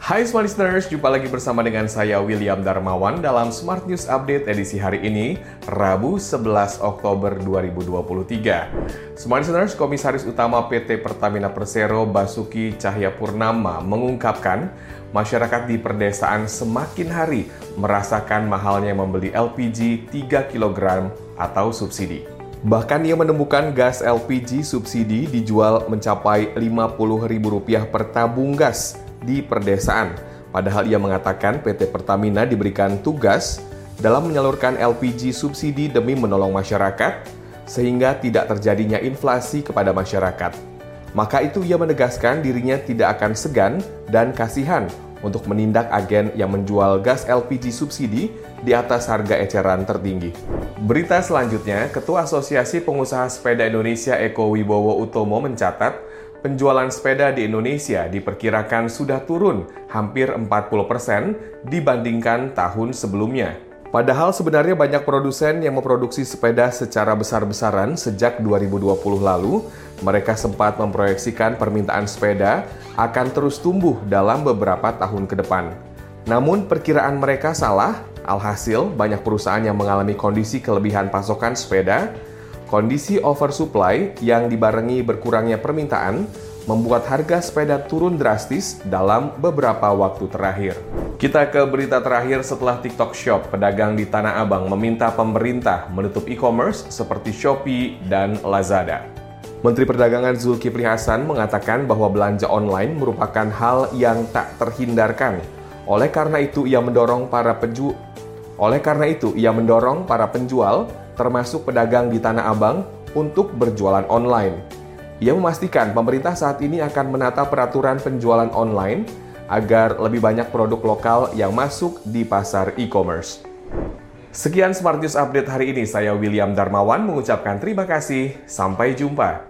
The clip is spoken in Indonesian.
Hai Smart Listeners, jumpa lagi bersama dengan saya William Darmawan dalam Smart News Update edisi hari ini, Rabu 11 Oktober 2023. Smart Listeners, Komisaris Utama PT Pertamina Persero Basuki Cahyapurnama mengungkapkan masyarakat di perdesaan semakin hari merasakan mahalnya membeli LPG 3 kg atau subsidi. Bahkan ia menemukan gas LPG subsidi dijual mencapai Rp50.000 per tabung gas di perdesaan. Padahal ia mengatakan PT Pertamina diberikan tugas dalam menyalurkan LPG subsidi demi menolong masyarakat sehingga tidak terjadinya inflasi kepada masyarakat. Maka itu ia menegaskan dirinya tidak akan segan dan kasihan untuk menindak agen yang menjual gas LPG subsidi di atas harga eceran tertinggi. Berita selanjutnya, Ketua Asosiasi Pengusaha Sepeda Indonesia Eko Wibowo Utomo mencatat penjualan sepeda di Indonesia diperkirakan sudah turun hampir 40% dibandingkan tahun sebelumnya. Padahal sebenarnya banyak produsen yang memproduksi sepeda secara besar-besaran sejak 2020 lalu, mereka sempat memproyeksikan permintaan sepeda akan terus tumbuh dalam beberapa tahun ke depan. Namun perkiraan mereka salah, alhasil banyak perusahaan yang mengalami kondisi kelebihan pasokan sepeda Kondisi oversupply yang dibarengi berkurangnya permintaan membuat harga sepeda turun drastis dalam beberapa waktu terakhir. Kita ke berita terakhir setelah TikTok Shop, pedagang di Tanah Abang meminta pemerintah menutup e-commerce seperti Shopee dan Lazada. Menteri Perdagangan Zulkifli Hasan mengatakan bahwa belanja online merupakan hal yang tak terhindarkan. Oleh karena itu, ia mendorong para penju oleh karena itu, ia mendorong para penjual termasuk pedagang di Tanah Abang, untuk berjualan online. Ia memastikan pemerintah saat ini akan menata peraturan penjualan online agar lebih banyak produk lokal yang masuk di pasar e-commerce. Sekian Smart News Update hari ini. Saya William Darmawan mengucapkan terima kasih. Sampai jumpa.